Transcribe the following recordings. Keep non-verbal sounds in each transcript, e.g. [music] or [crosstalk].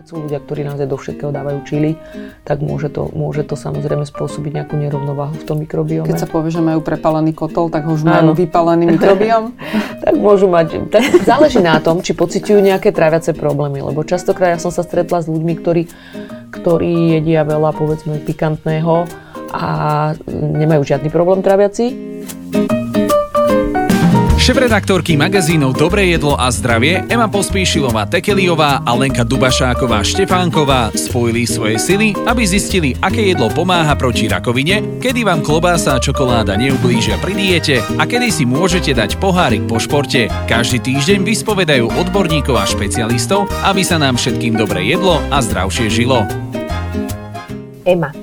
Keď sú ľudia, ktorí naozaj do všetkého dávajú čili, tak môže to, môže to samozrejme spôsobiť nejakú nerovnováhu v tom mikrobiome. Keď sa povie, že majú prepálený kotol, tak už majú vypálený mikrobiom? [laughs] tak môžu mať. Tak záleží na tom, či pociťujú nejaké tráviace problémy, lebo častokrát ja som sa stretla s ľuďmi, ktorí, ktorí jedia veľa, povedzme, pikantného a nemajú žiadny problém tráviaci Šéf-redaktorky magazínov Dobré jedlo a zdravie Ema Pospíšilová Tekeliová a Lenka Dubašáková Štefánková spojili svoje sily, aby zistili, aké jedlo pomáha proti rakovine, kedy vám klobása a čokoláda neublížia pri diete a kedy si môžete dať pohárik po športe. Každý týždeň vyspovedajú odborníkov a špecialistov, aby sa nám všetkým dobre jedlo a zdravšie žilo. Ema,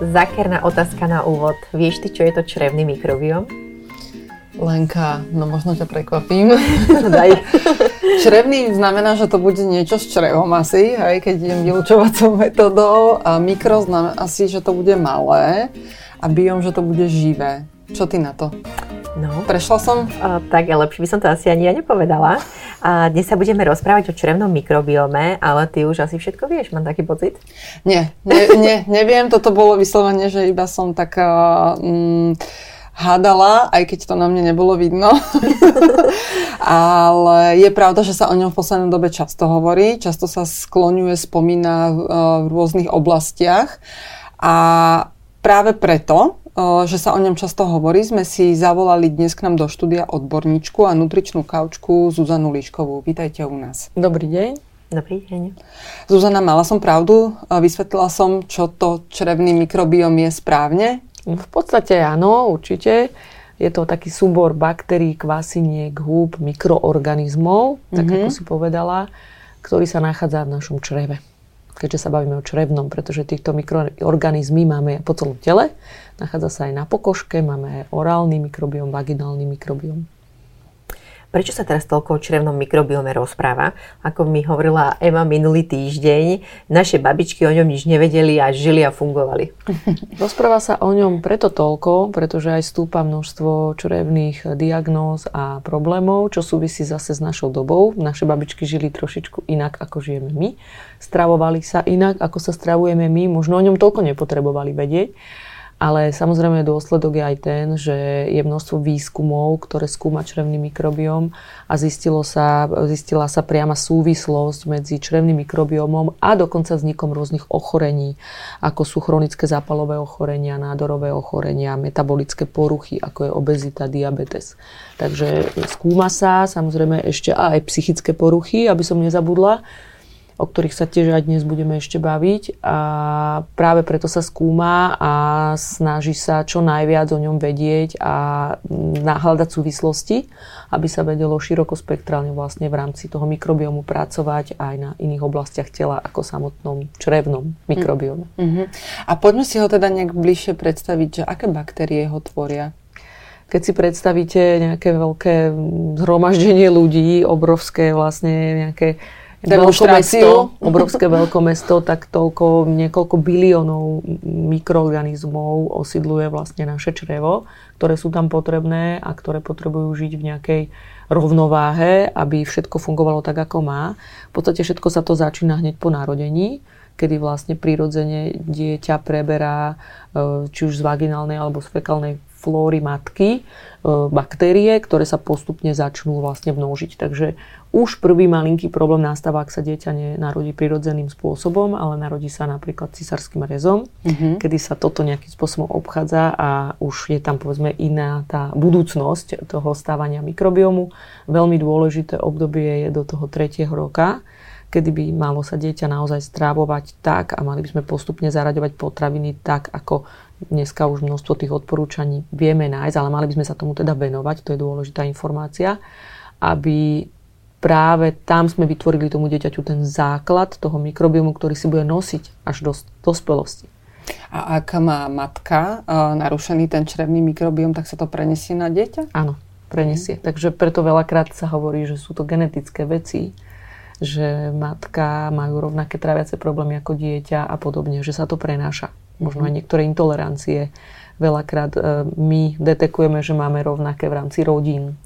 zákerná otázka na úvod. Vieš ty, čo je to črevný mikrobióm? Lenka, no možno ťa prekvapím. [laughs] Daj. Črevný znamená, že to bude niečo s črevom asi, aj keď idem vylúčovacou metodou. A mikro znamená asi, že to bude malé a biom, že to bude živé. Čo ty na to? No. Prešla som? A, tak lepšie by som to asi ani ja nepovedala. A dnes sa budeme rozprávať o črevnom mikrobiome, ale ty už asi všetko vieš, mám taký pocit? Nie, ne, ne, neviem, toto bolo vyslovene, že iba som taká... Mm, hádala, aj keď to na mne nebolo vidno. [laughs] Ale je pravda, že sa o ňom v poslednej dobe často hovorí, často sa skloňuje, spomína v, e, v rôznych oblastiach. A práve preto, e, že sa o ňom často hovorí, sme si zavolali dnes k nám do štúdia odborníčku a nutričnú kaučku Zuzanu Líškovú. Vítajte u nás. Dobrý deň. Dobrý deň. Zuzana, mala som pravdu? Vysvetlila som, čo to črevný mikrobiom je správne? V podstate áno, určite. Je to taký súbor baktérií, kvasiniek, húb, mikroorganizmov, mm-hmm. tak ako mhm. si povedala, ktorý sa nachádza v našom čreve. Keďže sa bavíme o črevnom, pretože týchto mikroorganizmy máme po celom tele. Nachádza sa aj na pokožke, máme orálny mikrobiom, vaginálny mikrobiom. Prečo sa teraz toľko o črevnom mikrobiome rozpráva? Ako mi hovorila Ema minulý týždeň, naše babičky o ňom nič nevedeli a žili a fungovali. [laughs] Rozpráva sa o ňom preto toľko, pretože aj stúpa množstvo črevných diagnóz a problémov, čo súvisí zase s našou dobou. Naše babičky žili trošičku inak, ako žijeme my. Stravovali sa inak, ako sa stravujeme my. Možno o ňom toľko nepotrebovali vedieť. Ale samozrejme dôsledok je aj ten, že je množstvo výskumov, ktoré skúma črevný mikrobióm a zistilo sa, zistila sa priama súvislosť medzi črevným mikrobiómom a dokonca vznikom rôznych ochorení, ako sú chronické zápalové ochorenia, nádorové ochorenia, metabolické poruchy, ako je obezita, diabetes. Takže skúma sa samozrejme ešte aj psychické poruchy, aby som nezabudla o ktorých sa tiež aj dnes budeme ešte baviť. A práve preto sa skúma a snaží sa čo najviac o ňom vedieť a nahľadať súvislosti, aby sa vedelo širokospektrálne vlastne v rámci toho mikrobiomu pracovať aj na iných oblastiach tela ako samotnom črevnom mikrobiome. Mm-hmm. A poďme si ho teda nejak bližšie predstaviť, že aké baktérie ho tvoria? keď si predstavíte nejaké veľké zhromaždenie ľudí, obrovské vlastne nejaké demonstráciu. Mesto, obrovské veľkomesto, tak toľko, niekoľko biliónov mikroorganizmov osidluje vlastne naše črevo, ktoré sú tam potrebné a ktoré potrebujú žiť v nejakej rovnováhe, aby všetko fungovalo tak, ako má. V podstate všetko sa to začína hneď po narodení, kedy vlastne prirodzene dieťa preberá e, či už z vaginálnej alebo z fekálnej flóry matky, e, baktérie, ktoré sa postupne začnú vlastne množiť. Takže už prvý malinký problém nastáva, ak sa dieťa nenarodí prirodzeným spôsobom, ale narodí sa napríklad cisárským rezom, mm-hmm. kedy sa toto nejakým spôsobom obchádza a už je tam povedzme iná tá budúcnosť toho stávania mikrobiomu. Veľmi dôležité obdobie je do toho tretieho roka, kedy by malo sa dieťa naozaj strávovať tak a mali by sme postupne zaraďovať potraviny tak, ako dneska už množstvo tých odporúčaní vieme nájsť, ale mali by sme sa tomu teda venovať, to je dôležitá informácia, aby práve tam sme vytvorili tomu dieťaťu ten základ toho mikrobiomu, ktorý si bude nosiť až do dospelosti. A ak má matka uh, narušený ten črevný mikrobiom, tak sa to prenesie na dieťa? Áno, prenesie. Mm. Takže preto veľakrát sa hovorí, že sú to genetické veci, že matka majú rovnaké traviace problémy ako dieťa a podobne, že sa to prenáša možno aj niektoré intolerancie. Veľakrát e, my detekujeme, že máme rovnaké v rámci rodín.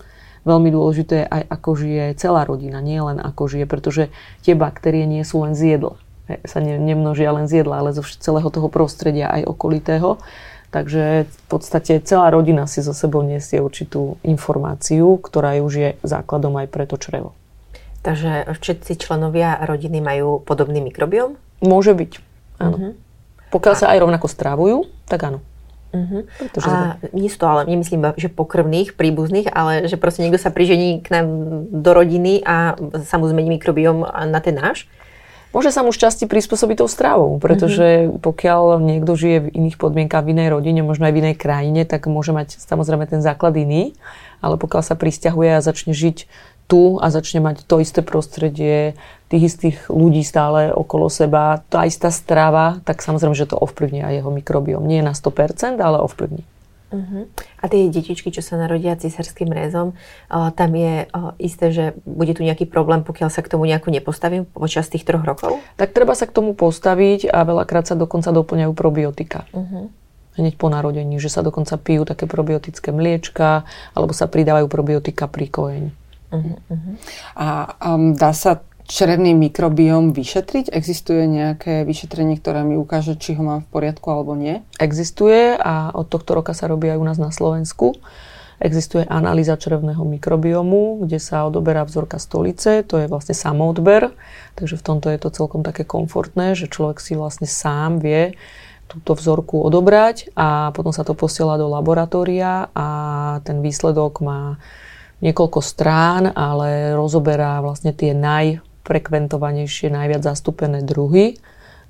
Veľmi dôležité je aj ako žije celá rodina, nie len ako žije, pretože tie baktérie nie sú len z jedla. sa ne, nemnožia len z jedla, ale zo celého toho prostredia aj okolitého. Takže v podstate celá rodina si so sebou nesie určitú informáciu, ktorá už je základom aj pre to črevo. Takže všetci členovia rodiny majú podobný mikrobióm? Môže byť, áno. Uh-huh. Pokiaľ sa aj rovnako strávujú, tak áno. Uh-huh. Pretože... A nie sú to ale, nemyslím, že pokrvných, príbuzných, ale že proste niekto sa prižení k nám do rodiny a sa mu zmení mikrobióm na ten náš? Môže sa mu šťastie prispôsobiť tou stravou, pretože uh-huh. pokiaľ niekto žije v iných podmienkach, v inej rodine, možno aj v inej krajine, tak môže mať samozrejme ten základ iný, ale pokiaľ sa pristahuje a začne žiť tu a začne mať to isté prostredie, tých istých ľudí stále okolo seba, tá istá strava, tak samozrejme, že to ovplyvní aj jeho mikrobióm. Nie na 100%, ale ovplyvní. Uh-huh. A tie detičky, čo sa narodia císarským rezom, uh, tam je uh, isté, že bude tu nejaký problém, pokiaľ sa k tomu nejako nepostavím počas tých troch rokov? Tak treba sa k tomu postaviť a veľakrát sa dokonca doplňajú probiotika. Uh-huh hneď po narodení, že sa dokonca pijú také probiotické mliečka alebo sa pridávajú probiotika pri kojení. Uh-huh. A um, dá sa črevný mikrobióm vyšetriť? Existuje nejaké vyšetrenie, ktoré mi ukáže, či ho mám v poriadku alebo nie? Existuje a od tohto roka sa robí aj u nás na Slovensku. Existuje analýza črevného mikrobiomu, kde sa odoberá vzorka stolice, to je vlastne samoodber, takže v tomto je to celkom také komfortné, že človek si vlastne sám vie túto vzorku odobrať a potom sa to posiela do laboratória a ten výsledok má niekoľko strán, ale rozoberá vlastne tie najfrekventovanejšie, najviac zastúpené druhy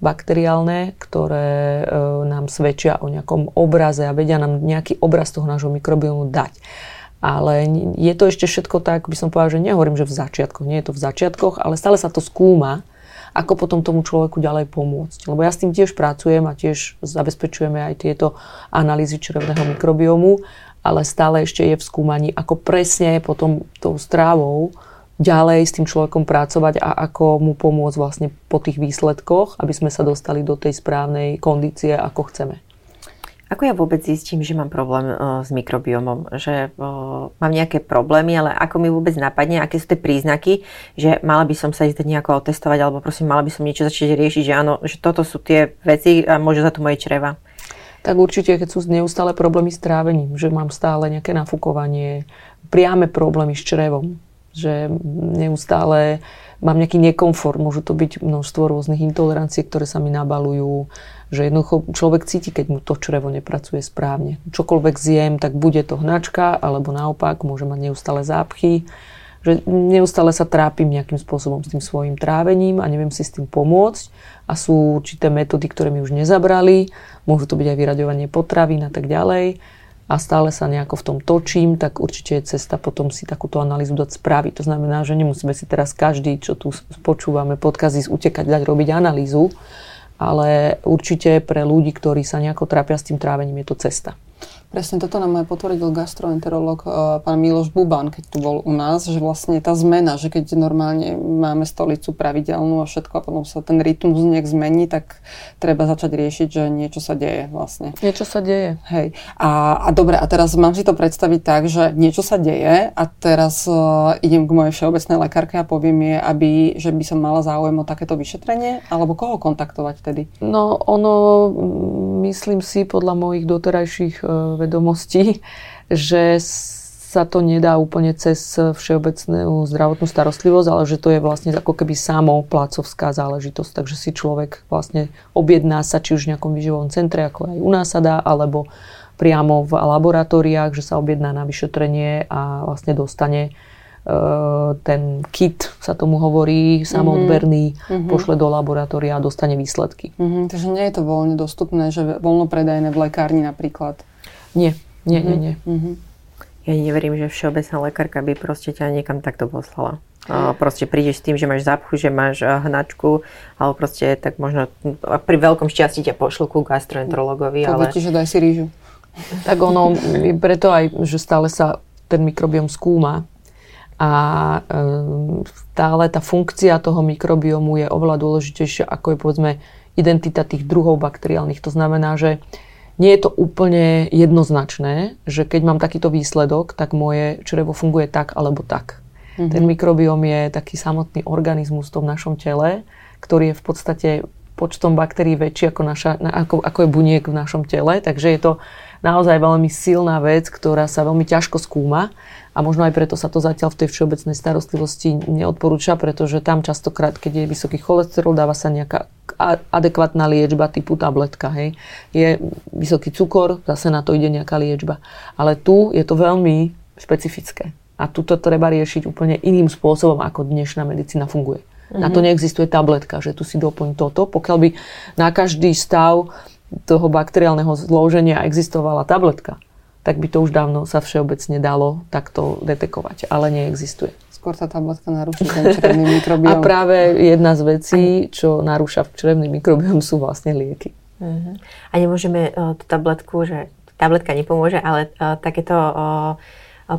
bakteriálne, ktoré e, nám svedčia o nejakom obraze a vedia nám nejaký obraz toho nášho mikrobiomu dať. Ale je to ešte všetko tak, by som povedala, že nehovorím, že v začiatkoch, nie je to v začiatkoch, ale stále sa to skúma, ako potom tomu človeku ďalej pomôcť. Lebo ja s tým tiež pracujem a tiež zabezpečujeme aj tieto analýzy črevného mikrobiomu ale stále ešte je v skúmaní, ako presne potom tou strávou ďalej s tým človekom pracovať a ako mu pomôcť vlastne po tých výsledkoch, aby sme sa dostali do tej správnej kondície, ako chceme. Ako ja vôbec zistím, že mám problém uh, s mikrobiomom? Že uh, mám nejaké problémy, ale ako mi vôbec napadne, aké sú tie príznaky, že mala by som sa ísť nejako otestovať, alebo prosím, mala by som niečo začať riešiť, že áno, že toto sú tie veci a môže za to moje čreva tak určite, keď sú neustále problémy s trávením, že mám stále nejaké nafúkovanie, priame problémy s črevom, že neustále mám nejaký nekomfort, môžu to byť množstvo rôznych intolerancií, ktoré sa mi nabalujú, že jednoducho človek cíti, keď mu to črevo nepracuje správne. Čokoľvek zjem, tak bude to hnačka, alebo naopak môže mať neustále zápchy že neustále sa trápim nejakým spôsobom s tým svojim trávením a neviem si s tým pomôcť a sú určité metódy, ktoré mi už nezabrali, môžu to byť aj vyraďovanie potravín a tak ďalej a stále sa nejako v tom točím, tak určite je cesta potom si takúto analýzu dať spraviť. To znamená, že nemusíme si teraz každý, čo tu počúvame podkazy, utekať dať robiť analýzu, ale určite pre ľudí, ktorí sa nejako trápia s tým trávením, je to cesta. Presne toto nám aj potvrdil gastroenterolog uh, pán Miloš Buban, keď tu bol u nás, že vlastne tá zmena, že keď normálne máme stolicu pravidelnú a všetko a potom sa ten rytmus nejak zmení, tak treba začať riešiť, že niečo sa deje vlastne. Niečo sa deje. Hej. A, a dobre, a teraz mám si to predstaviť tak, že niečo sa deje a teraz uh, idem k mojej všeobecnej lekárke a poviem jej, aby, že by som mala záujem o takéto vyšetrenie, alebo koho kontaktovať tedy? No ono, myslím si, podľa mojich doterajších uh, vedomostí, že sa to nedá úplne cez všeobecnú zdravotnú starostlivosť, ale že to je vlastne ako keby samo plácovská záležitosť. Takže si človek vlastne objedná sa či už v nejakom výživovom centre, ako aj u nás sa dá, alebo priamo v laboratóriách, že sa objedná na vyšetrenie a vlastne dostane e, ten kit, sa tomu hovorí, samoodberný, mm-hmm. pošle do laboratória a dostane výsledky. Mm-hmm. Takže nie je to voľne dostupné, že voľno predajné v lekárni napríklad? Nie, nie, nie, nie. Mm-hmm. Ja neverím, že všeobecná lekárka by proste ťa niekam takto poslala. A proste prídeš s tým, že máš zápchu, že máš hnačku, ale proste tak možno pri veľkom šťastí ťa pošlu ku gastroenterologovi. ale... ti, že daj si rýžu. Tak ono, preto aj, že stále sa ten mikrobiom skúma a e, stále tá funkcia toho mikrobiomu je oveľa dôležitejšia ako je povedzme identita tých druhov bakteriálnych. To znamená, že nie je to úplne jednoznačné, že keď mám takýto výsledok, tak moje črevo funguje tak alebo tak. Mm-hmm. Ten mikrobióm je taký samotný organizmus v tom našom tele, ktorý je v podstate počtom baktérií väčší ako, naša, ako, ako je buniek v našom tele. Takže je to naozaj veľmi silná vec, ktorá sa veľmi ťažko skúma a možno aj preto sa to zatiaľ v tej všeobecnej starostlivosti neodporúča, pretože tam častokrát, keď je vysoký cholesterol, dáva sa nejaká adekvátna liečba typu tabletka. Hej. Je vysoký cukor, zase na to ide nejaká liečba. Ale tu je to veľmi špecifické. A tu to treba riešiť úplne iným spôsobom, ako dnešná medicína funguje. Mm-hmm. Na to mhm. neexistuje tabletka, že tu si doplň toto. Pokiaľ by na každý stav toho bakteriálneho zloženia existovala tabletka, tak by to už dávno sa všeobecne dalo takto detekovať, ale neexistuje. Skôr tá tabletka narúša ten črevný mikrobióm. [laughs] A práve jedna z vecí, čo narúša črevný mikrobióm, sú vlastne lieky. Uh-huh. A nemôžeme uh, tú tabletku, že tabletka nepomôže, ale uh, takéto uh,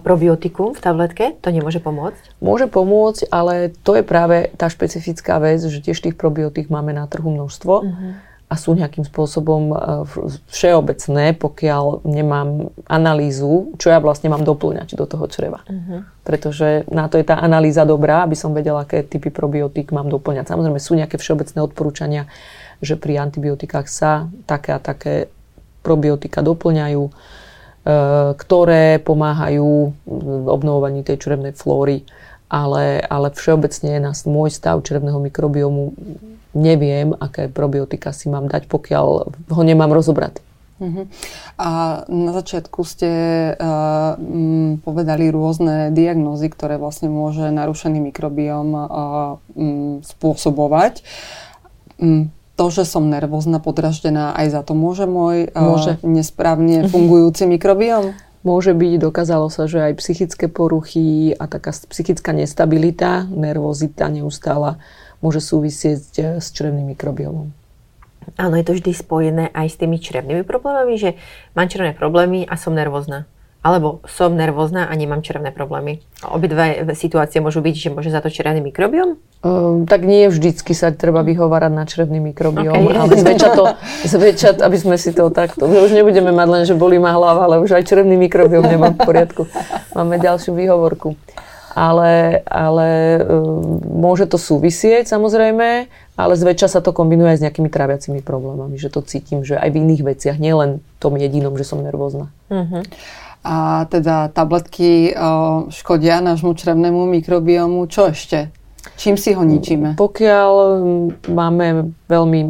probiotikum v tabletke, to nemôže pomôcť? Môže pomôcť, ale to je práve tá špecifická vec, že tiež tých probiotík máme na trhu množstvo. Uh-huh a sú nejakým spôsobom e, všeobecné, pokiaľ nemám analýzu, čo ja vlastne mám doplňať do toho čreva. Uh-huh. Pretože na to je tá analýza dobrá, aby som vedela, aké typy probiotík mám doplňať. Samozrejme sú nejaké všeobecné odporúčania, že pri antibiotikách sa také a také probiotika doplňajú, e, ktoré pomáhajú obnovovaní tej črevnej flóry, ale, ale všeobecne na môj stav črevného mikrobiomu neviem, aké probiotika si mám dať, pokiaľ ho nemám rozobrať. Uh-huh. A na začiatku ste uh, m, povedali rôzne diagnózy, ktoré vlastne môže narušený mikrobióm uh, m, spôsobovať. M, to, že som nervózna, podraždená, aj za to môže môj uh, môže. nesprávne [laughs] fungujúci mikrobióm? Môže byť, dokázalo sa, že aj psychické poruchy a taká psychická nestabilita, nervozita neustála môže súvisieť eh, s črevným mikrobiomom. Áno, je to vždy spojené aj s tými črevnými problémami, že mám črevné problémy a som nervózna. Alebo som nervózna a nemám črevné problémy. Obidve situácie môžu byť, že môže za to črevný mikrobiom? Um, tak nie vždycky sa treba vyhovárať na črevný mikrobiom, okay. ale zväčša to, [laughs] zväčša, aby sme si to takto, my už nebudeme mať len, že bolí ma hlava, ale už aj črevný mikrobiom nemám v poriadku. Máme ďalšiu výhovorku ale, ale um, môže to súvisieť samozrejme, ale zväčša sa to kombinuje aj s nejakými tráviacimi problémami, že to cítim, že aj v iných veciach, nielen tom jedinom, že som nervózna. Uh-huh. A teda tabletky škodia nášmu črevnému mikrobiomu, čo ešte? Čím si ho ničíme? Pokiaľ máme veľmi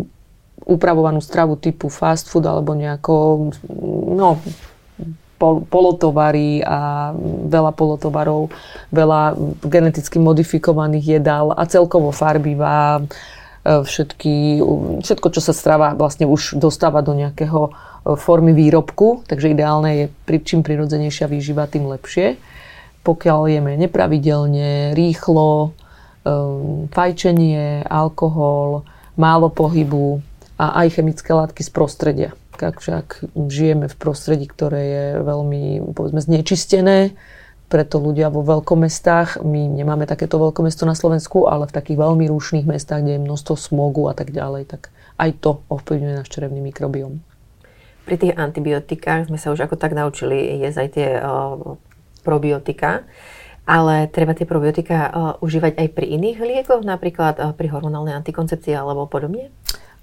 upravovanú stravu typu fast food alebo nejako, no, pol, polotovary a veľa polotovarov, veľa geneticky modifikovaných jedál a celkovo farbivá, e, všetky, všetko, čo sa strava vlastne už dostáva do nejakého e, formy výrobku, takže ideálne je, čím prirodzenejšia výživa, tým lepšie. Pokiaľ jeme nepravidelne, rýchlo, e, fajčenie, alkohol, málo pohybu a aj chemické látky z prostredia však žijeme v prostredí, ktoré je veľmi, povedzme, znečistené, preto ľudia vo veľkomestách, my nemáme takéto veľkomesto na Slovensku, ale v takých veľmi rúšnych mestách, kde je množstvo smogu a tak ďalej, tak aj to ovplyvňuje náš črevný mikrobióm. Pri tých antibiotikách sme sa už ako tak naučili jesť aj tie uh, probiotika, ale treba tie probiotika uh, užívať aj pri iných liekoch, napríklad uh, pri hormonálnej antikoncepcii alebo podobne?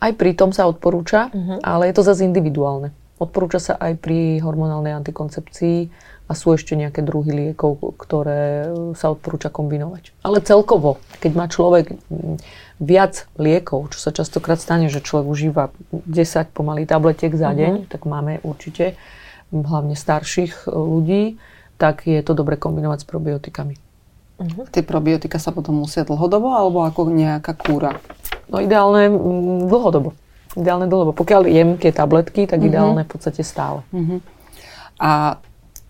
Aj pri tom sa odporúča, uh-huh. ale je to zase individuálne. Odporúča sa aj pri hormonálnej antikoncepcii a sú ešte nejaké druhy liekov, ktoré sa odporúča kombinovať. Ale celkovo, keď má človek viac liekov, čo sa častokrát stane, že človek užíva 10 pomaly tabletiek za deň, uh-huh. tak máme určite hlavne starších ľudí, tak je to dobre kombinovať s probiotikami. Uh-huh. Tie probiotika sa potom musia dlhodobo alebo ako nejaká kúra? No ideálne mm, dlhodobo. Ideálne dlhodobo. Pokiaľ jem tie tabletky, tak uh-huh. ideálne v podstate stále. Uh-huh. A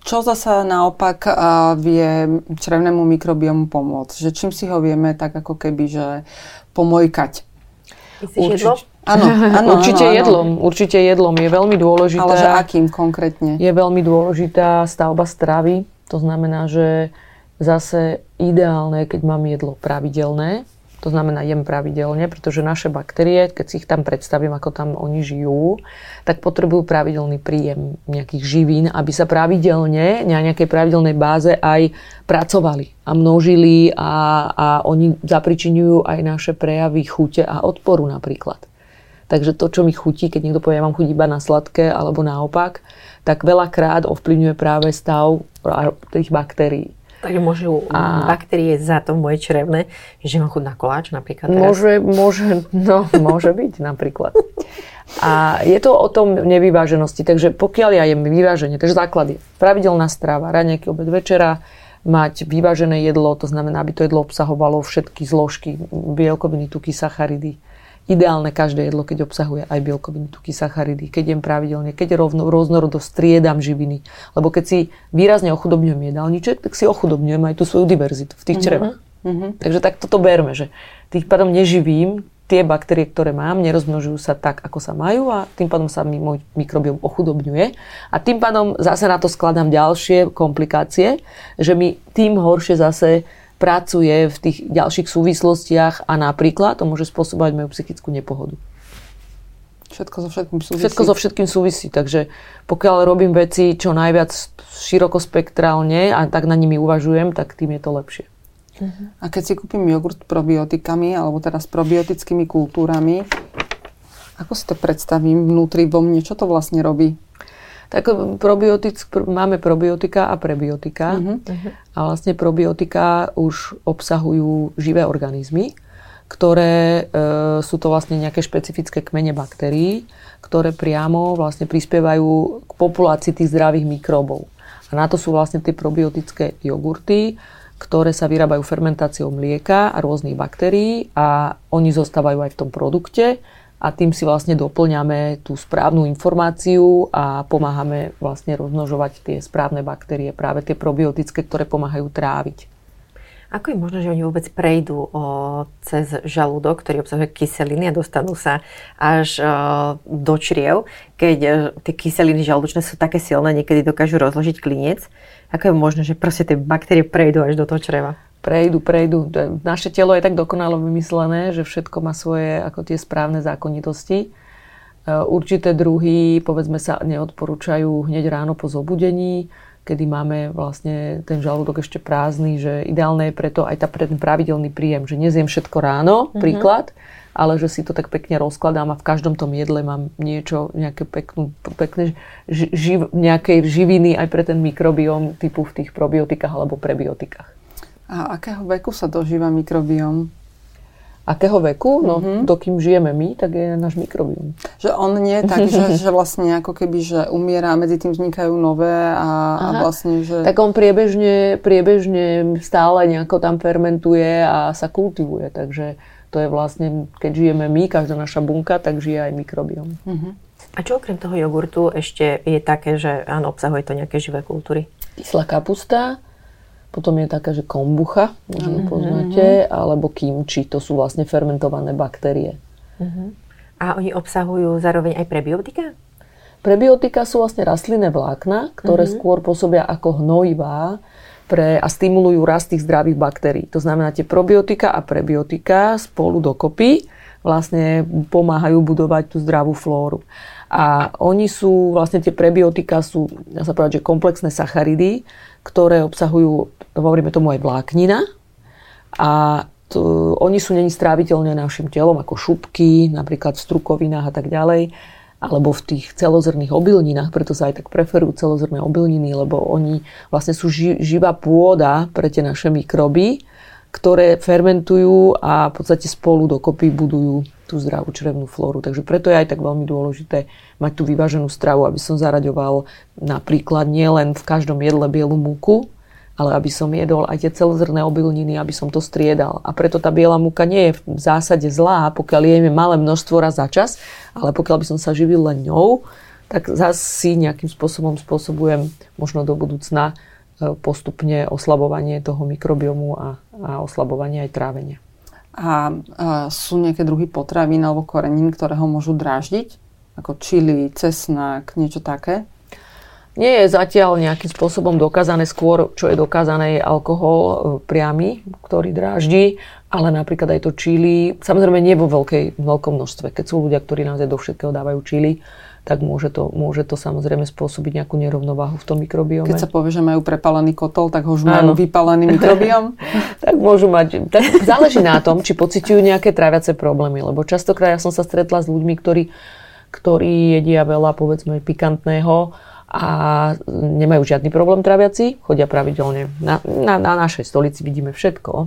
čo zasa naopak vie črevnému mikrobiomu pomôcť? Že čím si ho vieme tak ako keby, že pomojkať? Určite. [laughs] Áno, áno, určite áno, jedlom. Určite jedlom je veľmi dôležité. Ale že akým konkrétne? Je veľmi dôležitá stavba stravy. To znamená, že zase ideálne, keď mám jedlo pravidelné, To znamená, jem pravidelne, pretože naše baktérie, keď si ich tam predstavím, ako tam oni žijú, tak potrebujú pravidelný príjem nejakých živín, aby sa pravidelne, na nejakej pravidelnej báze aj pracovali a množili a, a oni zapričinujú aj naše prejavy chute a odporu napríklad. Takže to, čo mi chutí, keď niekto povie, ja mám chuť iba na sladké alebo naopak, tak veľakrát ovplyvňuje práve stav tých baktérií. Takže môžu a... baktérie za to moje črevné, že mám chuť na koláč napríklad teraz? Môže, môže, no, [laughs] môže byť napríklad. A je to o tom nevyváženosti. Takže pokiaľ ja jem vyváženie, takže základ je pravidelná strava, raňajky, obed, večera, mať vyvážené jedlo, to znamená, aby to jedlo obsahovalo všetky zložky, bielkoviny, tuky, sacharidy, ideálne každé jedlo, keď obsahuje aj bielkoviny, tuky, sacharidy, keď jem pravidelne, keď rovno, rôznorodo striedam živiny. Lebo keď si výrazne ochudobňujem jedálniček, tak si ochudobňujem aj tú svoju diverzitu v tých mm-hmm. črevách. Mm-hmm. Takže tak toto berme, že tým pádom neživím tie baktérie, ktoré mám, nerozmnožujú sa tak, ako sa majú a tým pádom sa mi môj mikrobiom ochudobňuje. A tým pádom zase na to skladám ďalšie komplikácie, že mi tým horšie zase pracuje v tých ďalších súvislostiach a napríklad to môže spôsobovať moju psychickú nepohodu. Všetko so všetkým súvisí. Všetko so všetkým súvisí, takže pokiaľ robím veci čo najviac širokospektrálne a tak na nimi uvažujem, tak tým je to lepšie. A keď si kúpim jogurt s probiotikami, alebo teda s probiotickými kultúrami, ako si to predstavím vnútri vo mne? Čo to vlastne robí? Tak probiotic, máme probiotika a prebiotika. Uh-huh. A vlastne probiotika už obsahujú živé organizmy, ktoré e, sú to vlastne nejaké špecifické kmene baktérií, ktoré priamo vlastne prispievajú k populácii tých zdravých mikróbov. A na to sú vlastne tie probiotické jogurty, ktoré sa vyrábajú fermentáciou mlieka a rôznych baktérií a oni zostávajú aj v tom produkte a tým si vlastne doplňame tú správnu informáciu a pomáhame vlastne rozmnožovať tie správne baktérie, práve tie probiotické, ktoré pomáhajú tráviť. Ako je možné, že oni vôbec prejdú o, cez žalúdok, ktorý obsahuje kyseliny a dostanú sa až o, do čriev, keď o, e, tie kyseliny žalúdočné sú také silné, niekedy dokážu rozložiť kliniec. Ako je možné, že proste tie baktérie prejdú až do toho čreva? Prejdú, prejdú. Naše telo je tak dokonalo vymyslené, že všetko má svoje ako tie správne zákonitosti. E, určité druhy, povedzme sa, neodporúčajú hneď ráno po zobudení, kedy máme vlastne ten žalúdok ešte prázdny, že ideálne je preto aj tá, ten pravidelný príjem, že nezjem všetko ráno, mm-hmm. príklad, ale že si to tak pekne rozkladám a v každom tom jedle mám niečo, nejaké peknú, pekné živ, nejaké živiny aj pre ten mikrobióm typu v tých probiotikách alebo prebiotikách. A akého veku sa dožíva mikrobióm? Akého veku? No, mm-hmm. dokým žijeme my, tak je náš mikrobióm. Že on nie je tak, že, že vlastne ako keby, že umiera a medzi tým vznikajú nové a, a vlastne, že... Tak on priebežne, priebežne stále nejako tam fermentuje a sa kultivuje, takže to je vlastne, keď žijeme my, každá naša bunka, tak žije aj mikrobióm. Mm-hmm. A čo okrem toho jogurtu ešte je také, že áno, obsahuje to nejaké živé kultúry? Kyslá kapusta, potom je taká, že kombucha, možno mm-hmm. poznáte, alebo kimči, to sú vlastne fermentované baktérie. Mm-hmm. A oni obsahujú zároveň aj prebiotika? Prebiotika sú vlastne rastlinné vlákna, ktoré mm-hmm. skôr pôsobia ako hnojivá pre, a stimulujú rast tých zdravých baktérií. To znamená, tie probiotika a prebiotika spolu dokopy vlastne pomáhajú budovať tú zdravú flóru. A oni sú, vlastne tie prebiotika sú, dá sa povedať, že komplexné sacharidy, ktoré obsahujú hovoríme tomu aj vláknina. A to, oni sú není stráviteľné našim telom, ako šupky, napríklad v strukovinách a tak ďalej, alebo v tých celozrných obilninách, preto sa aj tak preferujú celozrné obilniny, lebo oni vlastne sú ži, živá pôda pre tie naše mikroby, ktoré fermentujú a v podstate spolu dokopy budujú tú zdravú črevnú flóru. Takže preto je aj tak veľmi dôležité mať tú vyváženú stravu, aby som zaraďoval napríklad nielen v každom jedle bielu múku, ale aby som jedol aj tie celozrné obilniny, aby som to striedal. A preto tá biela múka nie je v zásade zlá, pokiaľ jeme malé množstvo raz za čas, ale pokiaľ by som sa živil len ňou, tak zase si nejakým spôsobom spôsobujem možno do budúcna postupne oslabovanie toho mikrobiomu a, a oslabovanie aj trávenia. A, a sú nejaké druhy potravín alebo korenín, ktoré ho môžu dráždiť? Ako čili, cesnak, niečo také? Nie je zatiaľ nejakým spôsobom dokázané skôr, čo je dokázané, je alkohol e, priamy, ktorý dráždi, ale napríklad aj to čili, samozrejme nie vo veľkej, veľkom množstve. Keď sú ľudia, ktorí naozaj do všetkého dávajú čili, tak môže to, môže to samozrejme spôsobiť nejakú nerovnováhu v tom mikrobiome. Keď sa povie, že majú prepálený kotol, tak ho už majú vypálený mikrobiom? [laughs] tak môžu mať. Tak záleží na tom, či pociťujú nejaké tráviace problémy, lebo častokrát ja som sa stretla s ľuďmi, ktorí, ktorí jedia veľa, povedzme, pikantného a nemajú žiadny problém traviaci, chodia pravidelne. Na, na, na našej stolici vidíme všetko, e,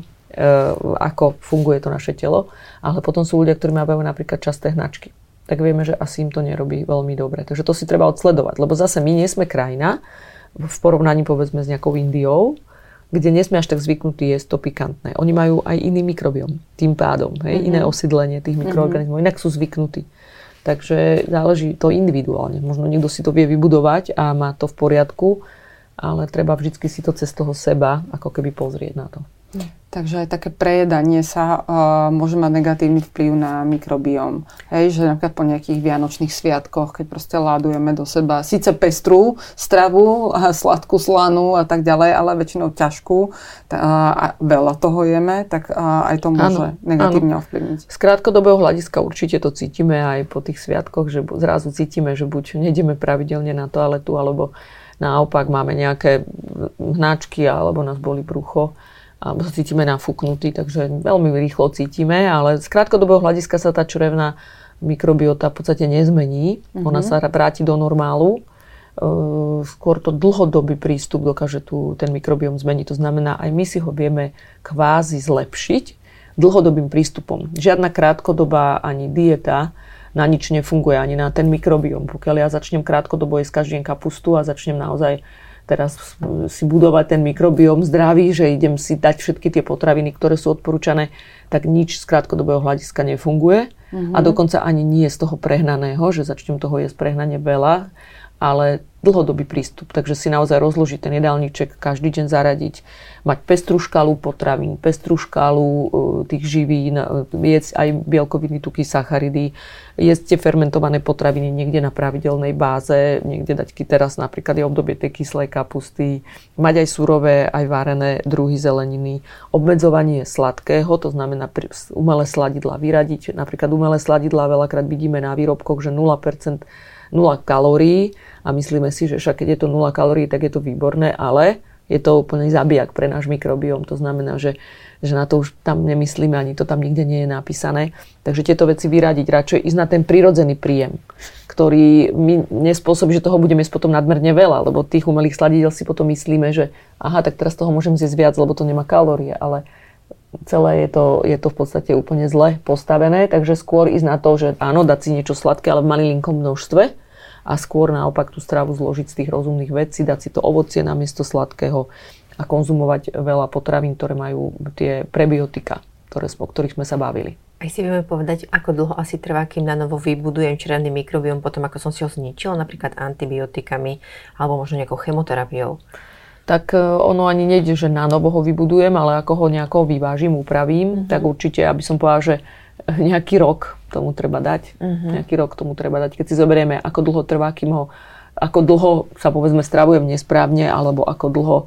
ako funguje to naše telo, ale potom sú ľudia, ktorí majú napríklad časté hnačky. Tak vieme, že asi im to nerobí veľmi dobre. Takže to si treba odsledovať, lebo zase my nie sme krajina, v porovnaní povedzme s nejakou Indiou, kde nie sme až tak zvyknutí jesť to pikantné. Oni majú aj iný mikrobiom, tým pádom, hej, mm-hmm. iné osídlenie tých mikroorganizmov, mm-hmm. inak sú zvyknutí. Takže záleží to individuálne. Možno niekto si to vie vybudovať a má to v poriadku, ale treba vždy si to cez toho seba ako keby pozrieť na to. Takže aj také prejedanie sa uh, môže mať negatívny vplyv na mikrobióm. Hej, že napríklad po nejakých vianočných sviatkoch, keď proste ládujeme do seba síce pestrú stravu, a sladkú, slanú a tak ďalej, ale väčšinou ťažkú tá, a veľa toho jeme, tak uh, aj to môže ano, negatívne ano. ovplyvniť. Z krátkodobého hľadiska určite to cítime aj po tých sviatkoch, že zrazu cítime, že buď nejdeme pravidelne na toaletu, alebo naopak máme nejaké hnačky, alebo nás boli brucho alebo sa cítime nafúknutí, takže veľmi rýchlo cítime, ale z krátkodobého hľadiska sa tá črevná mikrobiota v podstate nezmení. Mm-hmm. Ona sa vráti do normálu. Uh, skôr to dlhodobý prístup dokáže tu ten mikrobiom zmeniť. To znamená, aj my si ho vieme kvázi zlepšiť dlhodobým prístupom. Žiadna krátkodobá ani dieta na nič nefunguje, ani na ten mikrobiom. Pokiaľ ja začnem krátkodobo jesť každý deň kapustu a začnem naozaj teraz si budovať ten mikrobióm zdravý, že idem si dať všetky tie potraviny, ktoré sú odporúčané, tak nič z krátkodobého hľadiska nefunguje. Mm-hmm. A dokonca ani nie z toho prehnaného, že začnem toho jesť prehnane veľa, ale dlhodobý prístup. Takže si naozaj rozložiť ten jedálniček, každý deň zaradiť, mať pestrú škálu potravín, pestrú škálu e, tých živín, e, jesť aj bielkoviny, tuky, sacharidy, jesť tie fermentované potraviny niekde na pravidelnej báze, niekde dať teraz napríklad je obdobie tej kyslej kapusty, mať aj surové, aj varené druhy zeleniny, obmedzovanie sladkého, to znamená umelé sladidla vyradiť. Napríklad umelé sladidla veľakrát vidíme na výrobkoch, že 0% 0 kalórií a myslíme si, že však keď je to 0 kalórií, tak je to výborné, ale je to úplný zabijak pre náš mikrobióm. To znamená, že, že na to už tam nemyslíme, ani to tam nikde nie je napísané. Takže tieto veci vyradiť, radšej ísť na ten prirodzený príjem, ktorý my nespôsobí, že toho budeme jesť potom nadmerne veľa, lebo tých umelých sladidel si potom myslíme, že aha, tak teraz toho môžem zjesť viac, lebo to nemá kalórie, ale celé je to, je to v podstate úplne zle postavené, takže skôr ísť na to, že áno, dať si niečo sladké, ale v malilinkom množstve, a skôr naopak tú stravu zložiť z tých rozumných vecí, dať si to ovocie namiesto sladkého a konzumovať veľa potravín, ktoré majú tie prebiotika, ktoré, o ktorých sme sa bavili. Aj si vieme povedať, ako dlho asi trvá, kým na novo vybudujem črevný mikrobiom potom, ako som si ho zničil, napríklad antibiotikami alebo možno nejakou chemoterapiou? Tak e, ono ani nejde, že na novo ho vybudujem, ale ako ho nejako vyvážim, upravím, mm-hmm. tak určite, aby som povedala, že nejaký rok tomu treba dať. Uh-huh. Nejaký rok tomu treba dať. Keď si zoberieme, ako dlho trvá, kým ho, ako dlho sa povedzme stravujem nesprávne, alebo ako dlho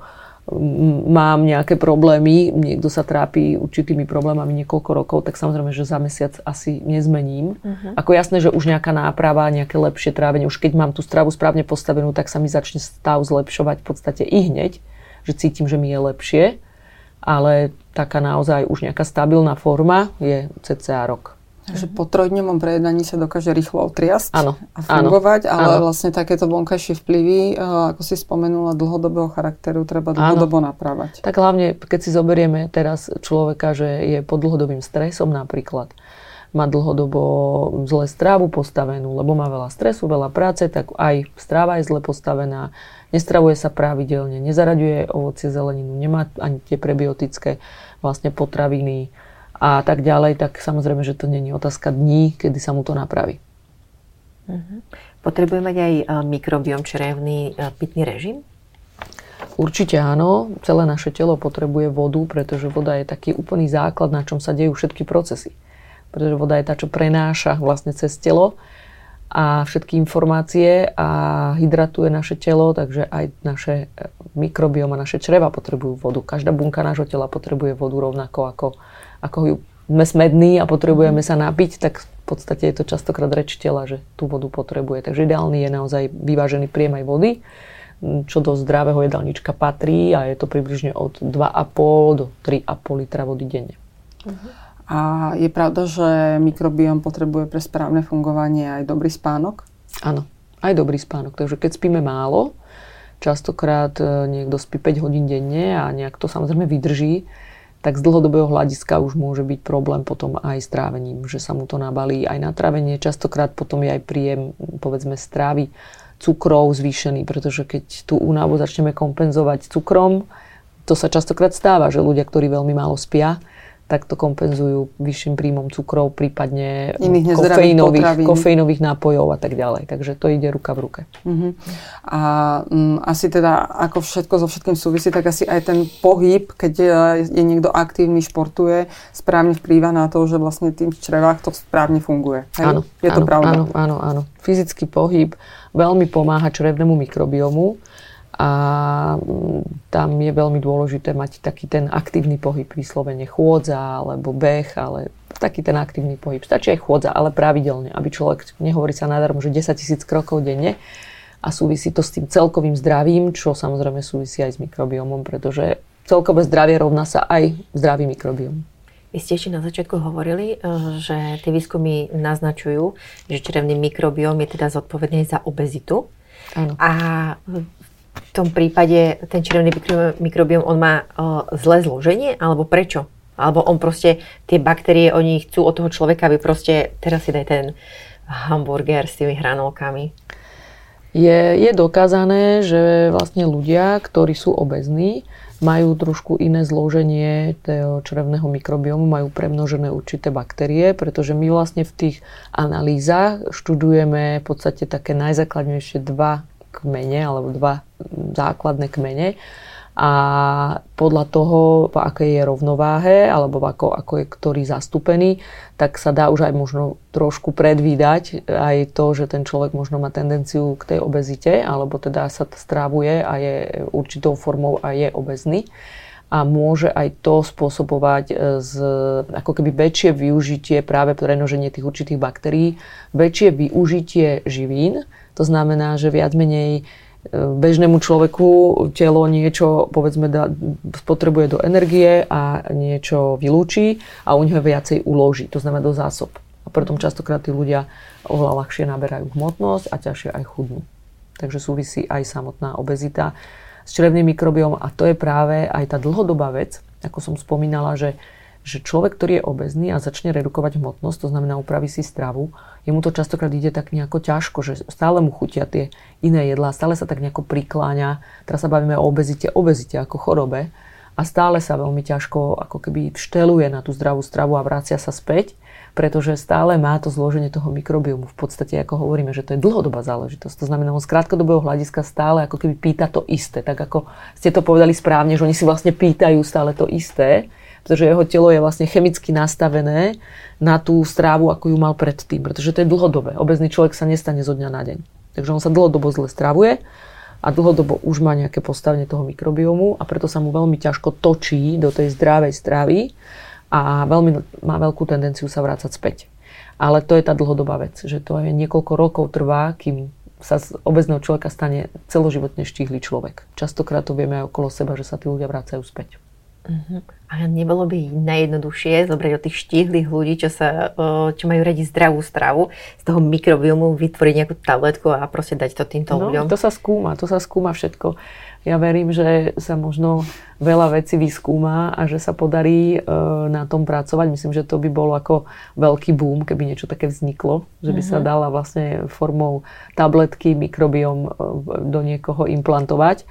mám nejaké problémy, niekto sa trápi určitými problémami niekoľko rokov, tak samozrejme, že za mesiac asi nezmením. Uh-huh. Ako jasné, že už nejaká náprava, nejaké lepšie trávenie, už keď mám tú stravu správne postavenú, tak sa mi začne stav zlepšovať v podstate i hneď, že cítim, že mi je lepšie, ale taká naozaj už nejaká stabilná forma je cca rok. Že po trojdňovom prejedaní sa dokáže rýchlo otriasť ano, a fungovať, ano, ale vlastne takéto vonkajšie vplyvy, eh, ako si spomenula, dlhodobého charakteru treba dlhodobo ano. napravať. Tak hlavne, keď si zoberieme teraz človeka, že je pod dlhodobým stresom napríklad, má dlhodobo zle strávu postavenú, lebo má veľa stresu, veľa práce, tak aj stráva je zle postavená, nestravuje sa pravidelne, nezaraďuje ovocie, zeleninu, nemá ani tie prebiotické vlastne potraviny, a tak ďalej, tak samozrejme, že to není otázka dní, kedy sa mu to napraví. Uh-huh. Potrebuje mať aj mikrobiom črevný pitný režim? Určite áno. Celé naše telo potrebuje vodu, pretože voda je taký úplný základ, na čom sa dejú všetky procesy. Pretože voda je tá, čo prenáša vlastne cez telo a všetky informácie a hydratuje naše telo, takže aj naše e, mikrobiom a naše čreva potrebujú vodu. Každá bunka nášho tela potrebuje vodu rovnako ako, ako sme smední a potrebujeme sa napiť, tak v podstate je to častokrát reč tela, že tú vodu potrebuje. Takže ideálny je naozaj vyvážený príjem aj vody čo do zdravého jedálnička patrí a je to približne od 2,5 do 3,5 litra vody denne. A je pravda, že mikrobiom potrebuje pre správne fungovanie aj dobrý spánok? Áno, aj dobrý spánok. Takže keď spíme málo, častokrát e, niekto spí 5 hodín denne a nejak to samozrejme vydrží, tak z dlhodobého hľadiska už môže byť problém potom aj s trávením, že sa mu to nabalí aj na trávenie. Častokrát potom je aj príjem, povedzme, strávy cukrov zvýšený, pretože keď tú únavu začneme kompenzovať cukrom, to sa častokrát stáva, že ľudia, ktorí veľmi málo spia, tak to kompenzujú vyšším príjmom cukrov, prípadne kofeínových, kofeínových nápojov a tak ďalej. Takže to ide ruka v ruke. Uh-huh. A um, asi teda, ako všetko so všetkým súvisí, tak asi aj ten pohyb, keď je, je niekto aktívny, športuje, správne vplýva na to, že vlastne tým črevách to správne funguje. Hej? Áno, je to áno, pravda? Áno, áno, áno. Fyzický pohyb veľmi pomáha črevnému mikrobiomu a mm, tam je veľmi dôležité mať taký ten aktívny pohyb, vyslovene chôdza alebo beh, ale taký ten aktívny pohyb. Stačí aj chôdza, ale pravidelne, aby človek, nehovorí sa nadarmo, že 10 tisíc krokov denne a súvisí to s tým celkovým zdravím, čo samozrejme súvisí aj s mikrobiomom, pretože celkové zdravie rovná sa aj zdravý mikrobiom. Vy ste ešte na začiatku hovorili, eh, že tie výskumy naznačujú, že črevný mikrobióm je teda zodpovedný za obezitu. Áno. A v tom prípade ten červený mikrobióm, on má zlé zloženie, alebo prečo? Alebo on proste, tie baktérie, oni chcú od toho človeka, aby proste, teraz si daj ten hamburger s tými hranolkami. Je, je dokázané, že vlastne ľudia, ktorí sú obezní, majú trošku iné zloženie črevného mikrobiomu, majú premnožené určité baktérie, pretože my vlastne v tých analýzach študujeme v podstate také najzákladnejšie dva kmene alebo dva základné kmene. A podľa toho, v akej je rovnováhe alebo ako, ako je ktorý zastúpený, tak sa dá už aj možno trošku predvídať aj to, že ten človek možno má tendenciu k tej obezite alebo teda sa strávuje a je určitou formou a je obezný a môže aj to spôsobovať e, z, ako keby väčšie využitie práve prenoženie tých určitých baktérií, väčšie využitie živín, to znamená, že viac menej e, bežnému človeku telo niečo, povedzme, da, spotrebuje do energie a niečo vylúči a u neho viacej uloží, to znamená do zásob. A preto častokrát tí ľudia oveľa ľahšie naberajú hmotnosť a ťažšie aj chudnú. Takže súvisí aj samotná obezita s črevným mikrobiom a to je práve aj tá dlhodobá vec, ako som spomínala, že že človek, ktorý je obezný a začne redukovať hmotnosť, to znamená upraví si stravu, jemu to častokrát ide tak nejako ťažko, že stále mu chutia tie iné jedlá, stále sa tak nejako prikláňa. Teraz sa bavíme o obezite, obezite ako chorobe a stále sa veľmi ťažko ako keby všteluje na tú zdravú stravu a vracia sa späť, pretože stále má to zloženie toho mikrobiomu. V podstate, ako hovoríme, že to je dlhodobá záležitosť. To znamená, on z krátkodobého hľadiska stále ako keby pýta to isté. Tak ako ste to povedali správne, že oni si vlastne pýtajú stále to isté pretože jeho telo je vlastne chemicky nastavené na tú strávu, ako ju mal predtým, pretože to je dlhodobé. Obezný človek sa nestane zo dňa na deň. Takže on sa dlhodobo zle stravuje a dlhodobo už má nejaké postavenie toho mikrobiomu a preto sa mu veľmi ťažko točí do tej zdravej stravy a veľmi má veľkú tendenciu sa vrácať späť. Ale to je tá dlhodobá vec, že to je niekoľko rokov trvá, kým sa z obezného človeka stane celoživotne štíhly človek. Častokrát to vieme aj okolo seba, že sa tí ľudia vracajú späť. Uh-huh. A nebolo by najjednoduchšie zobrať od tých štíhlych ľudí, čo, sa, čo majú radi zdravú stravu, z toho mikrobiomu vytvoriť nejakú tabletku a proste dať to týmto no, ľuďom? to sa skúma, to sa skúma všetko. Ja verím, že sa možno veľa vecí vyskúma a že sa podarí e, na tom pracovať. Myslím, že to by bolo ako veľký boom, keby niečo také vzniklo, že by sa mhm. dala vlastne formou tabletky mikrobiom e, do niekoho implantovať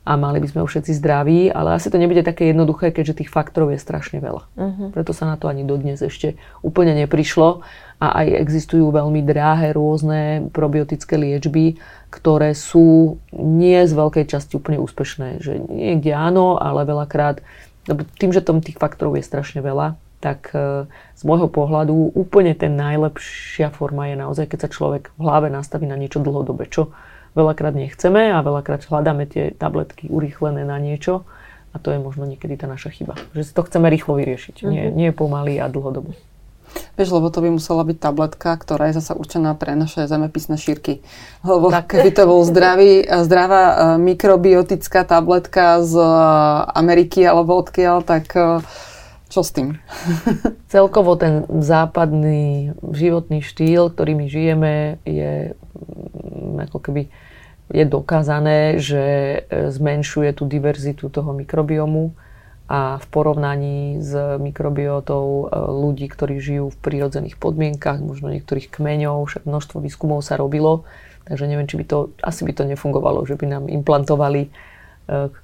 a mali by sme všetci zdraví, ale asi to nebude také jednoduché, keďže tých faktorov je strašne veľa. Uh-huh. Preto sa na to ani dodnes ešte úplne neprišlo a aj existujú veľmi drahé rôzne probiotické liečby, ktoré sú nie z veľkej časti úplne úspešné. Že niekde áno, ale veľakrát, tým, že tom tých faktorov je strašne veľa, tak e, z môjho pohľadu úplne ten najlepšia forma je naozaj, keď sa človek v hlave nastaví na niečo dlhodobé, čo veľakrát nechceme a veľakrát hľadáme tie tabletky urýchlené na niečo a to je možno niekedy tá naša chyba. Že si to chceme rýchlo vyriešiť, mm-hmm. nie, nie pomaly a dlhodobo. Vieš, lebo to by musela byť tabletka, ktorá je zasa určená pre naše zemepisné šírky. Lebo tak. keby to bol zdravý, zdravá e, mikrobiotická tabletka z e, Ameriky alebo odkiaľ, tak e, čo s tým? Celkovo ten západný životný štýl, ktorý my žijeme, je ako keby je dokázané, že zmenšuje tú diverzitu toho mikrobiomu a v porovnaní s mikrobiotou e, ľudí, ktorí žijú v prírodzených podmienkach, možno niektorých kmeňov, však množstvo výskumov sa robilo, takže neviem, či by to, asi by to nefungovalo, že by nám implantovali e,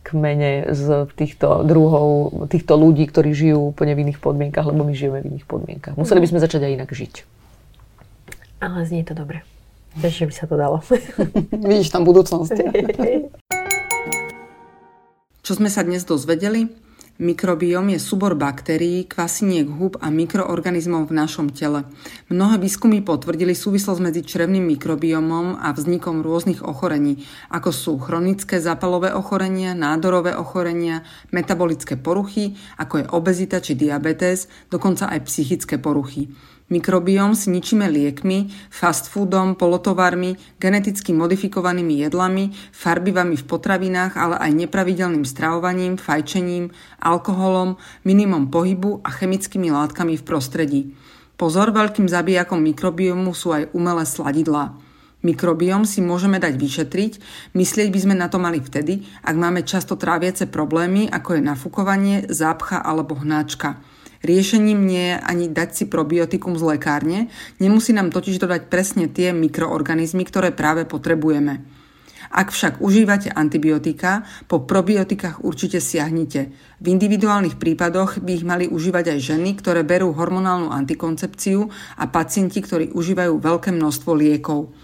kmene z týchto druhov, týchto ľudí, ktorí žijú úplne v iných podmienkach, lebo my žijeme v iných podmienkach. Museli by sme začať aj inak žiť. Ale znie to dobre. Vieš, že by sa to dalo. [laughs] Vidíš tam budúcnosť. [laughs] Čo sme sa dnes dozvedeli? Mikrobióm je súbor baktérií, kvasiniek hub a mikroorganizmov v našom tele. Mnohé výskumy potvrdili súvislosť medzi črevným mikrobiomom a vznikom rôznych ochorení, ako sú chronické zápalové ochorenia, nádorové ochorenia, metabolické poruchy, ako je obezita či diabetes, dokonca aj psychické poruchy. Mikrobióm si ničíme liekmi, fast foodom, polotovarmi, geneticky modifikovanými jedlami, farbivami v potravinách, ale aj nepravidelným stravovaním, fajčením, alkoholom, minimum pohybu a chemickými látkami v prostredí. Pozor, veľkým zabijakom mikrobiomu sú aj umelé sladidlá. Mikrobióm si môžeme dať vyšetriť, myslieť by sme na to mali vtedy, ak máme často tráviace problémy, ako je nafúkovanie, zápcha alebo hnáčka. Riešením nie je ani dať si probiotikum z lekárne, nemusí nám totiž dodať presne tie mikroorganizmy, ktoré práve potrebujeme. Ak však užívate antibiotika, po probiotikách určite siahnite. V individuálnych prípadoch by ich mali užívať aj ženy, ktoré berú hormonálnu antikoncepciu a pacienti, ktorí užívajú veľké množstvo liekov.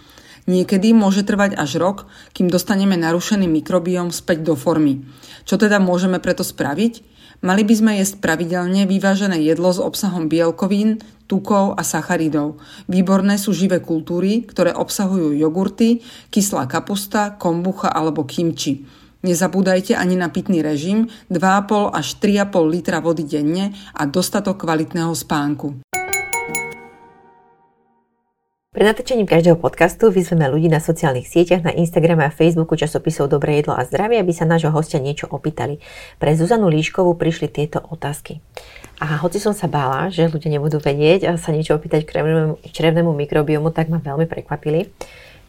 Niekedy môže trvať až rok, kým dostaneme narušený mikrobióm späť do formy. Čo teda môžeme preto spraviť? Mali by sme jesť pravidelne vyvážené jedlo s obsahom bielkovín, tukov a sacharidov. Výborné sú živé kultúry, ktoré obsahujú jogurty, kyslá kapusta, kombucha alebo kimči. Nezabúdajte ani na pitný režim, 2,5 až 3,5 litra vody denne a dostatok kvalitného spánku. Pre natáčaním každého podcastu vyzveme ľudí na sociálnych sieťach, na Instagrame a Facebooku časopisov Dobré jedlo a zdravie, aby sa nášho hostia niečo opýtali. Pre Zuzanu Líškovú prišli tieto otázky. A hoci som sa bála, že ľudia nebudú vedieť a sa niečo opýtať k črevnému mikrobiomu, tak ma veľmi prekvapili.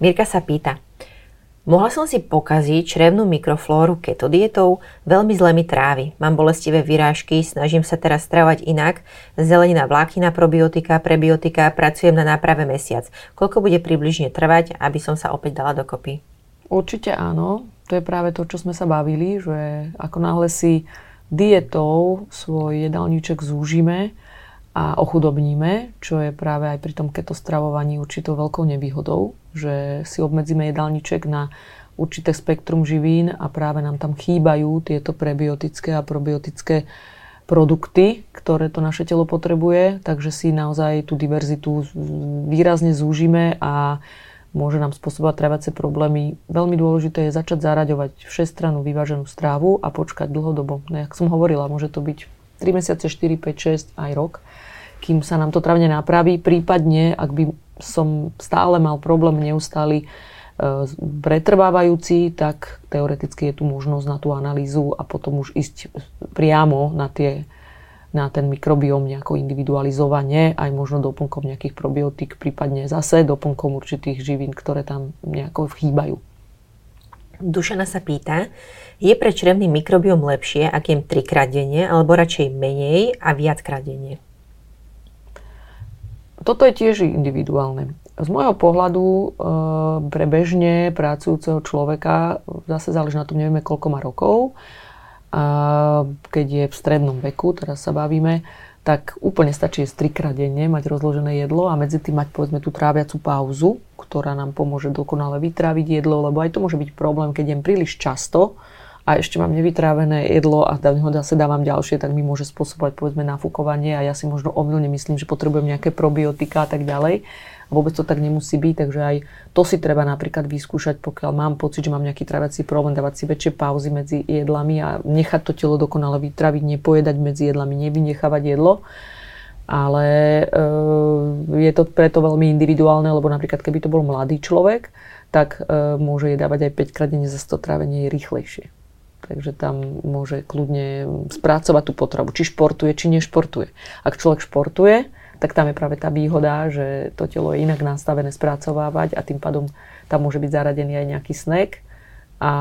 Mirka sa pýta, Mohla som si pokaziť črevnú mikroflóru keto dietou, veľmi zle mi trávy, mám bolestivé vyrážky, snažím sa teraz stravovať inak, zelenina, vláknina, probiotika, prebiotika, pracujem na náprave mesiac. Koľko bude približne trvať, aby som sa opäť dala dokopy? Určite áno, to je práve to, čo sme sa bavili, že ako náhle si dietou svoj jedálniček zúžime, a ochudobníme, čo je práve aj pri tom keto stravovaní určitou veľkou nevýhodou, že si obmedzíme jedálniček na určité spektrum živín a práve nám tam chýbajú tieto prebiotické a probiotické produkty, ktoré to naše telo potrebuje, takže si naozaj tú diverzitu výrazne zúžime a môže nám spôsobovať trávacie problémy. Veľmi dôležité je začať zaraďovať všestranú vyváženú strávu a počkať dlhodobo. No, jak som hovorila, môže to byť 3 mesiace, 4, 5, 6, aj rok kým sa nám to travne napraví. Prípadne, ak by som stále mal problém neustály e, pretrvávajúci, tak teoreticky je tu možnosť na tú analýzu a potom už ísť priamo na, tie, na ten mikrobióm nejako individualizovane, aj možno doplnkom nejakých probiotík, prípadne zase doplnkom určitých živín, ktoré tam nejako chýbajú. Dušana sa pýta, je pre črevný mikrobióm lepšie, ak jem trikrát denne, alebo radšej menej a viackrát denne? Toto je tiež individuálne. Z môjho pohľadu e, pre bežne pracujúceho človeka, zase záleží na tom, nevieme koľko má rokov, a keď je v strednom veku, teraz sa bavíme, tak úplne stačí jesť trikrát denne, mať rozložené jedlo a medzi tým mať povedzme tú tráviacu pauzu, ktorá nám pomôže dokonale vytráviť jedlo, lebo aj to môže byť problém, keď jem príliš často a ešte mám nevytrávené jedlo a do neho zase dávam ďalšie, tak mi môže spôsobovať povedzme nafúkovanie a ja si možno omylne myslím, že potrebujem nejaké probiotika a tak ďalej. A vôbec to tak nemusí byť, takže aj to si treba napríklad vyskúšať, pokiaľ mám pocit, že mám nejaký traviací problém, dávať si väčšie pauzy medzi jedlami a nechať to telo dokonale vytraviť, nepojedať medzi jedlami, nevynechávať jedlo. Ale e, je to preto veľmi individuálne, lebo napríklad keby to bol mladý človek, tak e, môže jedávať aj 5 krát denne za 100 trávenie rýchlejšie. Takže tam môže kľudne spracovať tú potravu, či športuje, či nešportuje. Ak človek športuje, tak tam je práve tá výhoda, že to telo je inak nastavené spracovávať a tým pádom tam môže byť zaradený aj nejaký snack. A,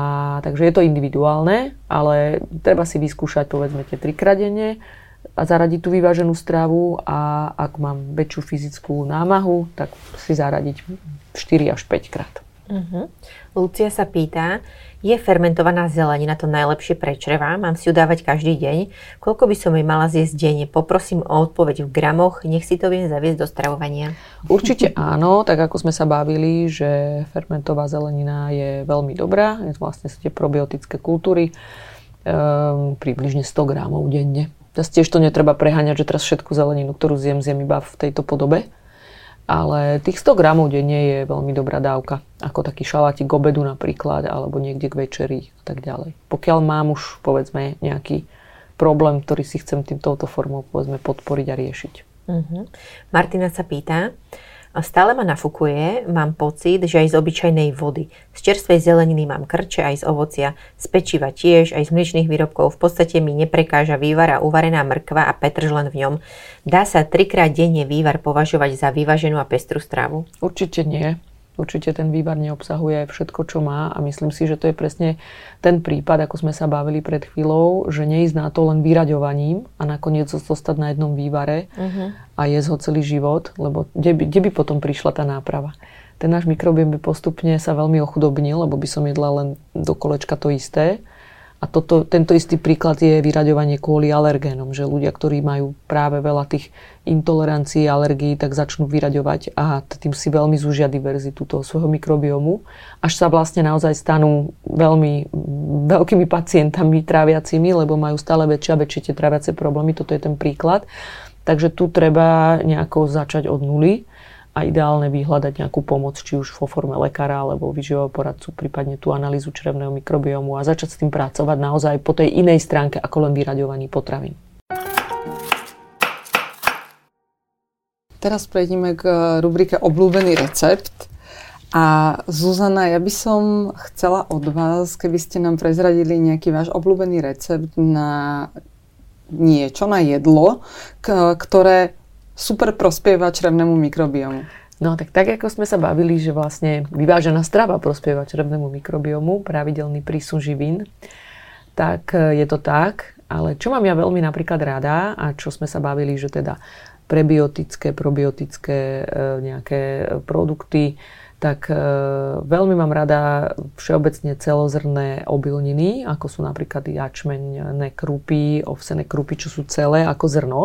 takže je to individuálne, ale treba si vyskúšať povedzme tie trikrát a zaradiť tú vyváženú stravu a ak mám väčšiu fyzickú námahu, tak si zaradiť 4 až 5 krát. Uh-huh. Lucia sa pýta, je fermentovaná zelenina to najlepšie pre čreva? Mám si ju dávať každý deň? Koľko by som jej mala zjesť denne? Poprosím o odpoveď v gramoch, nech si to viem zaviesť do stravovania. Určite áno, tak ako sme sa bavili, že fermentová zelenina je veľmi dobrá, vlastne sú tie probiotické kultúry, um, približne 100 gramov denne. Tiež to netreba preháňať, že teraz všetku zeleninu, ktorú zjem, zjem iba v tejto podobe ale tých 100 gramov denne je veľmi dobrá dávka. Ako taký šalátik k obedu napríklad, alebo niekde k večeri a tak ďalej. Pokiaľ mám už, povedzme, nejaký problém, ktorý si chcem týmto formou, povedzme, podporiť a riešiť. Uh-huh. Martina sa pýta, a stále ma nafúkuje, mám pocit, že aj z obyčajnej vody. Z čerstvej zeleniny mám krče, aj z ovocia, z pečiva tiež, aj z mliečných výrobkov. V podstate mi neprekáža vývar a uvarená mrkva a petržlen v ňom. Dá sa trikrát denne vývar považovať za vyvaženú a pestru stravu? Určite nie. Určite ten vývar neobsahuje všetko, čo má a myslím si, že to je presne ten prípad, ako sme sa bavili pred chvíľou, že neísť na to len vyraďovaním a nakoniec zostať na jednom vývare uh-huh. a jesť ho celý život, lebo kde by, kde by potom prišla tá náprava? Ten náš mikrobiom by postupne sa veľmi ochudobnil, lebo by som jedla len do kolečka to isté a toto, tento istý príklad je vyraďovanie kvôli alergénom, že ľudia, ktorí majú práve veľa tých intolerancií, alergií, tak začnú vyraďovať a tým si veľmi zúžia diverzitu toho svojho mikrobiomu, až sa vlastne naozaj stanú veľmi veľkými pacientami tráviacimi, lebo majú stále väčšie a väčšie tie tráviace problémy. Toto je ten príklad. Takže tu treba nejako začať od nuly a ideálne vyhľadať nejakú pomoc, či už vo forme lekára alebo vyživového poradcu, prípadne tú analýzu črevného mikrobiomu a začať s tým pracovať naozaj po tej inej stránke ako len vyraďovaní potravín. Teraz prejdeme k rubrike Obľúbený recept. A Zuzana, ja by som chcela od vás, keby ste nám prezradili nejaký váš obľúbený recept na niečo, na jedlo, ktoré super prospieva črevnému mikrobiomu. No tak tak, ako sme sa bavili, že vlastne vyvážená strava prospieva črevnému mikrobiomu, pravidelný prísun živín, tak e, je to tak. Ale čo mám ja veľmi napríklad rada a čo sme sa bavili, že teda prebiotické, probiotické e, nejaké produkty, tak e, veľmi mám rada všeobecne celozrné obilniny, ako sú napríklad jačmeňné krupy, ovsené krupy, čo sú celé ako zrno.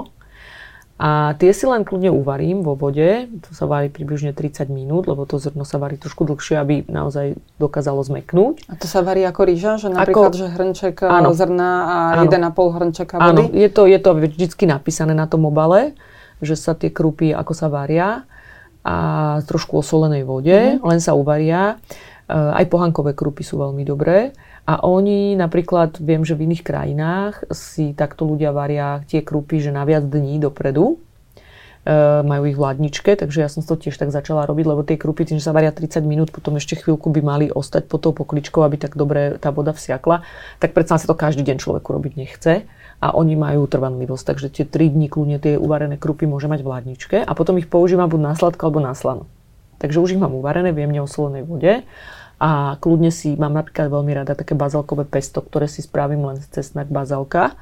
A tie si len kľudne uvarím vo vode, to sa varí približne 30 minút, lebo to zrno sa varí trošku dlhšie, aby naozaj dokázalo zmeknúť. A to sa varí ako rýža, že napríklad, ako, že hrnček eh, áno, zrna a áno, 1,5 hrnčeka vody? Áno, je to, je to vždy napísané na tom obale, že sa tie krupy ako sa varia a trošku osolenej vode, mm-hmm. len sa uvaria. Eh, aj pohankové krupy sú veľmi dobré. A oni napríklad, viem, že v iných krajinách si takto ľudia varia tie krupy, že na viac dní dopredu. E, majú ich v ladničke, takže ja som to tiež tak začala robiť, lebo tie krupy, tým, že sa varia 30 minút, potom ešte chvíľku by mali ostať pod tou pokličkou, aby tak dobre tá voda vsiakla. Tak predsa sa to každý deň človeku robiť nechce a oni majú trvanlivosť, takže tie 3 dní kľudne tie uvarené krupy môže mať v ladničke a potom ich používam buď na sladko alebo na slano. Takže už ich mám uvarené v jemne osolenej vode a kľudne si, mám napríklad veľmi rada také bazalkové pesto, ktoré si spravím len z cesnak bazalka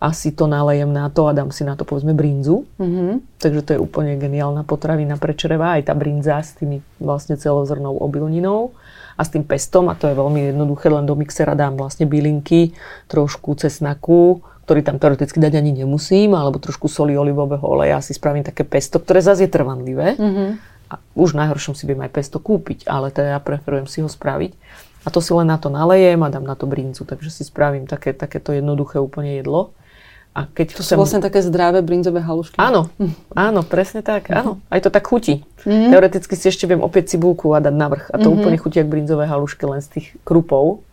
a si to nalejem na to a dám si na to povedzme brinzu. Mm-hmm. Takže to je úplne geniálna potravina pre čreva, aj tá brinza s tými vlastne celozrnou obilninou a s tým pestom a to je veľmi jednoduché, len do mixera dám vlastne bylinky, trošku cesnaku, ktorý tam teoreticky dať ani nemusím, alebo trošku soli olivového oleja, si spravím také pesto, ktoré zase je trvanlivé. Mm-hmm a už najhoršom si viem aj pesto kúpiť, ale teda ja preferujem si ho spraviť. A to si len na to nalejem a dám na to brincu, takže si spravím také, takéto jednoduché úplne jedlo. A keď to chcem... sú vlastne také zdravé brinzové halušky. Áno, [laughs] áno, presne tak. Uh-huh. Áno, aj to tak chutí. Uh-huh. Teoreticky si ešte viem opäť cibulku a dať navrh. A to uh-huh. úplne chutí jak brinzové halušky, len z tých krupov.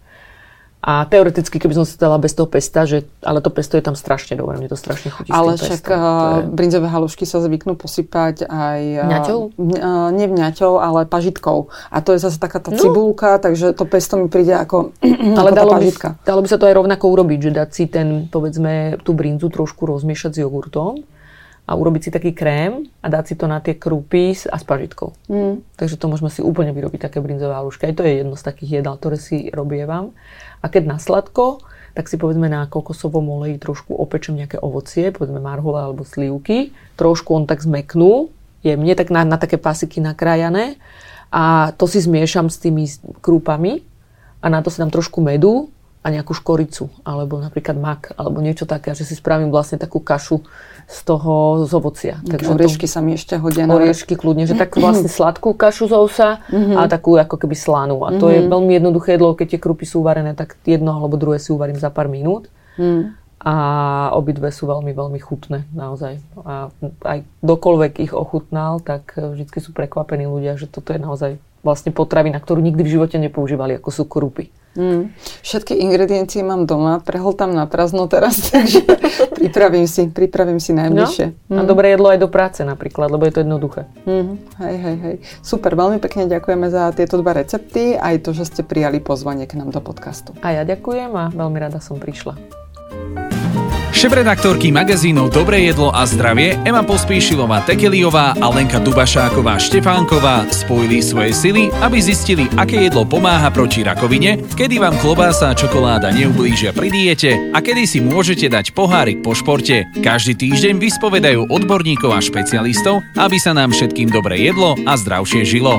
A teoreticky, keby som si dala bez toho pesta, že, ale to pesto je tam strašne dobré, mne to strašne chutí Ale však pestom, je... brinzové halušky sa zvyknú posypať aj... Vňaťou? Uh, nie vňaťou, ale pažitkou. A to je zase taká tá no. cibulka, takže to pesto mi príde ako, [clears throat] [clears throat] ale ako dalo pažitka. By, dalo by sa to aj rovnako urobiť, že dať si ten, povedzme, tú brinzu trošku rozmiešať s jogurtom a urobiť si taký krém a dať si to na tie krupy a s pažitkou. Mm. Takže to môžeme si úplne vyrobiť také brinzové halušky. Aj to je jedno z takých jedál, ktoré si robievam. A keď na sladko, tak si povedzme na kokosovom oleji trošku opečem nejaké ovocie, povedzme marhole alebo slivky, trošku on tak zmeknú, jemne, tak na, na také pasiky nakrájané. A to si zmiešam s tými krúpami a na to si dám trošku medu a nejakú škoricu, alebo napríklad mak, alebo niečo také, že si spravím vlastne takú kašu z toho z ovocia. Takže oriešky to, sa mi ešte hodia. Oriešky kľudne, že tak vlastne [clears throat] sladkú kašu z ovsa mm-hmm. a takú ako keby slanú. A to mm-hmm. je veľmi jednoduché jedlo, keď tie krupy sú uvarené, tak jedno alebo druhé si uvarím za pár minút. Mm. A obidve sú veľmi, veľmi chutné, naozaj. A aj dokoľvek ich ochutnal, tak vždy sú prekvapení ľudia, že toto je naozaj vlastne potravina, ktorú nikdy v živote nepoužívali, ako sú krupy. Mm. Všetky ingrediencie mám doma, prehltám na prázdno teraz, [laughs] takže pripravím si, pripravím si najbližšie. No, mm. A dobré jedlo aj do práce napríklad, lebo je to jednoduché. Mm. Hej, hej, hej. Super, veľmi pekne ďakujeme za tieto dva recepty, aj to, že ste prijali pozvanie k nám do podcastu. A ja ďakujem a veľmi rada som prišla. Šéf-redaktorky magazínov Dobré jedlo a zdravie Ema Pospíšilová Tekeliová a Lenka Dubašáková Štefánková spojili svoje sily, aby zistili, aké jedlo pomáha proti rakovine, kedy vám klobása a čokoláda neublížia pri diete a kedy si môžete dať pohárik po športe. Každý týždeň vyspovedajú odborníkov a špecialistov, aby sa nám všetkým dobre jedlo a zdravšie žilo.